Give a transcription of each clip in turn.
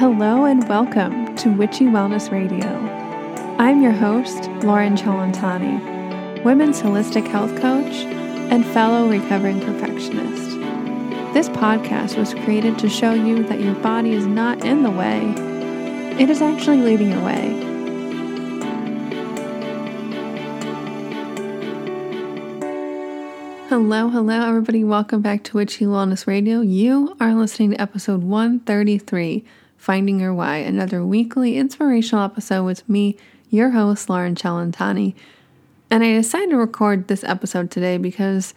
Hello and welcome to Witchy Wellness Radio. I'm your host, Lauren Chalantani, women's holistic health coach and fellow recovering perfectionist. This podcast was created to show you that your body is not in the way, it is actually leading your way. Hello, hello, everybody. Welcome back to Witchy Wellness Radio. You are listening to episode 133 Finding Your Why, another weekly inspirational episode with me, your host, Lauren Chalantani. And I decided to record this episode today because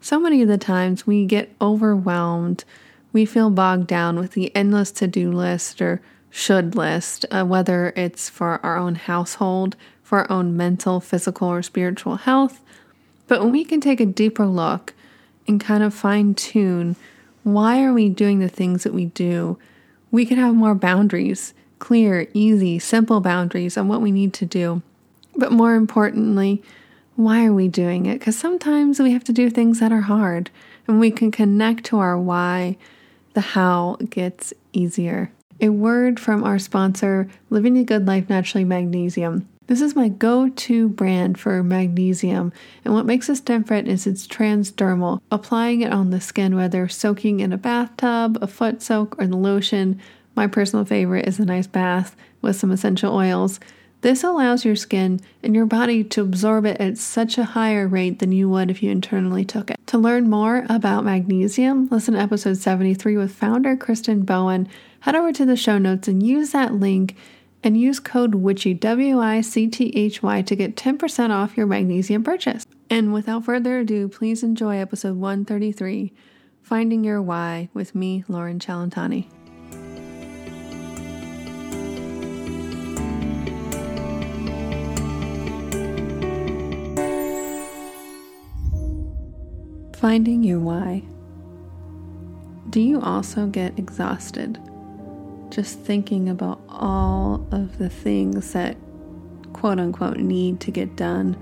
so many of the times we get overwhelmed, we feel bogged down with the endless to do list or should list, uh, whether it's for our own household, for our own mental, physical, or spiritual health. But when we can take a deeper look and kind of fine tune why are we doing the things that we do, we can have more boundaries, clear, easy, simple boundaries on what we need to do. But more importantly, why are we doing it? Because sometimes we have to do things that are hard, and we can connect to our why, the how gets easier. A word from our sponsor, Living a Good Life Naturally Magnesium. This is my go to brand for magnesium, and what makes this different is it's transdermal. Applying it on the skin, whether soaking in a bathtub, a foot soak, or the lotion. My personal favorite is a nice bath with some essential oils. This allows your skin and your body to absorb it at such a higher rate than you would if you internally took it. To learn more about magnesium, listen to episode 73 with founder Kristen Bowen. Head over to the show notes and use that link and use code WICHY, W I C T H Y, to get 10% off your magnesium purchase. And without further ado, please enjoy episode 133 Finding Your Why with me, Lauren Chalantani. Finding your why. Do you also get exhausted just thinking about all of the things that quote unquote need to get done,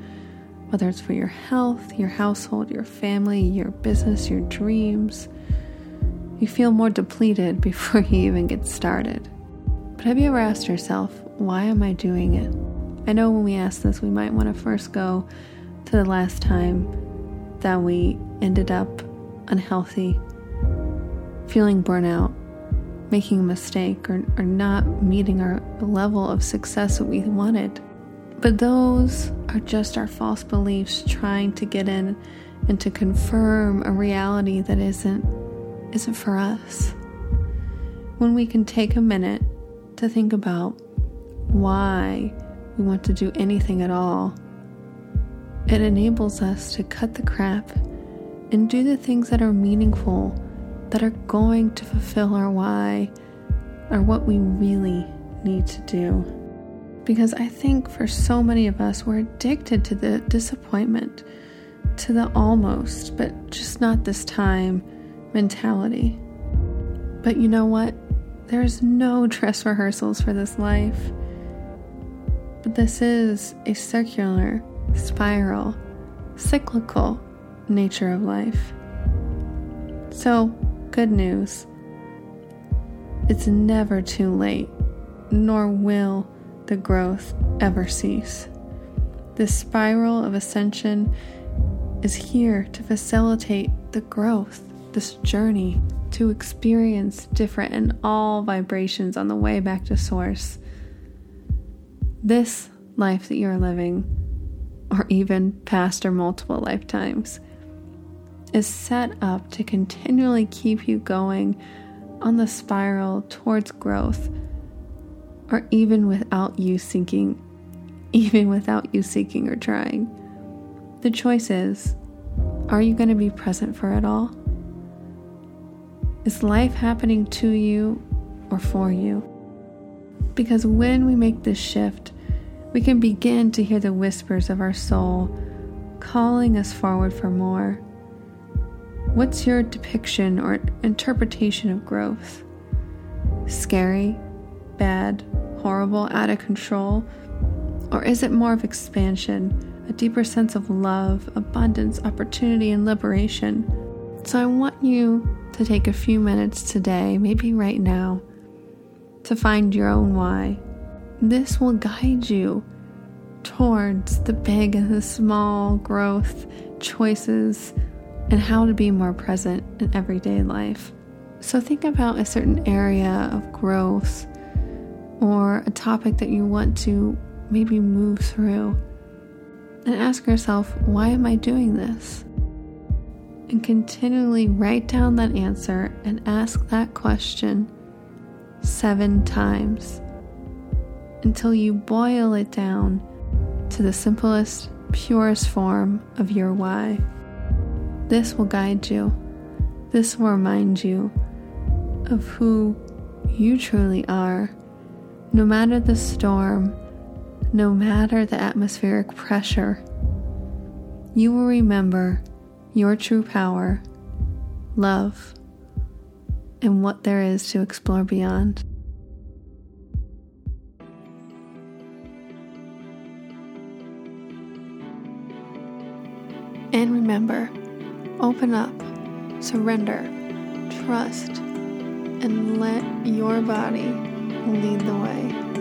whether it's for your health, your household, your family, your business, your dreams? You feel more depleted before you even get started. But have you ever asked yourself, why am I doing it? I know when we ask this, we might want to first go to the last time that we ended up unhealthy, feeling burnout, making a mistake, or, or not meeting our level of success that we wanted. But those are just our false beliefs trying to get in and to confirm a reality that isn't isn't for us. When we can take a minute to think about why we want to do anything at all, it enables us to cut the crap and do the things that are meaningful, that are going to fulfill our why, are what we really need to do. Because I think for so many of us, we're addicted to the disappointment, to the almost, but just not this time mentality. But you know what? There's no dress rehearsals for this life. But this is a circular, spiral, cyclical nature of life. So, good news. It's never too late, nor will the growth ever cease. This spiral of ascension is here to facilitate the growth, this journey to experience different and all vibrations on the way back to source. This life that you're living, or even past or multiple lifetimes, is set up to continually keep you going on the spiral towards growth, or even without you seeking, even without you seeking or trying. The choice is are you going to be present for it all? Is life happening to you or for you? Because when we make this shift, we can begin to hear the whispers of our soul calling us forward for more. What's your depiction or interpretation of growth? Scary, bad, horrible, out of control? Or is it more of expansion, a deeper sense of love, abundance, opportunity, and liberation? So I want you to take a few minutes today, maybe right now, to find your own why. This will guide you towards the big and the small growth choices and how to be more present in everyday life. So, think about a certain area of growth or a topic that you want to maybe move through and ask yourself, why am I doing this? And continually write down that answer and ask that question seven times until you boil it down to the simplest, purest form of your why. This will guide you. This will remind you of who you truly are, no matter the storm, no matter the atmospheric pressure. You will remember your true power, love, and what there is to explore beyond. And remember, open up, surrender, trust, and let your body lead the way.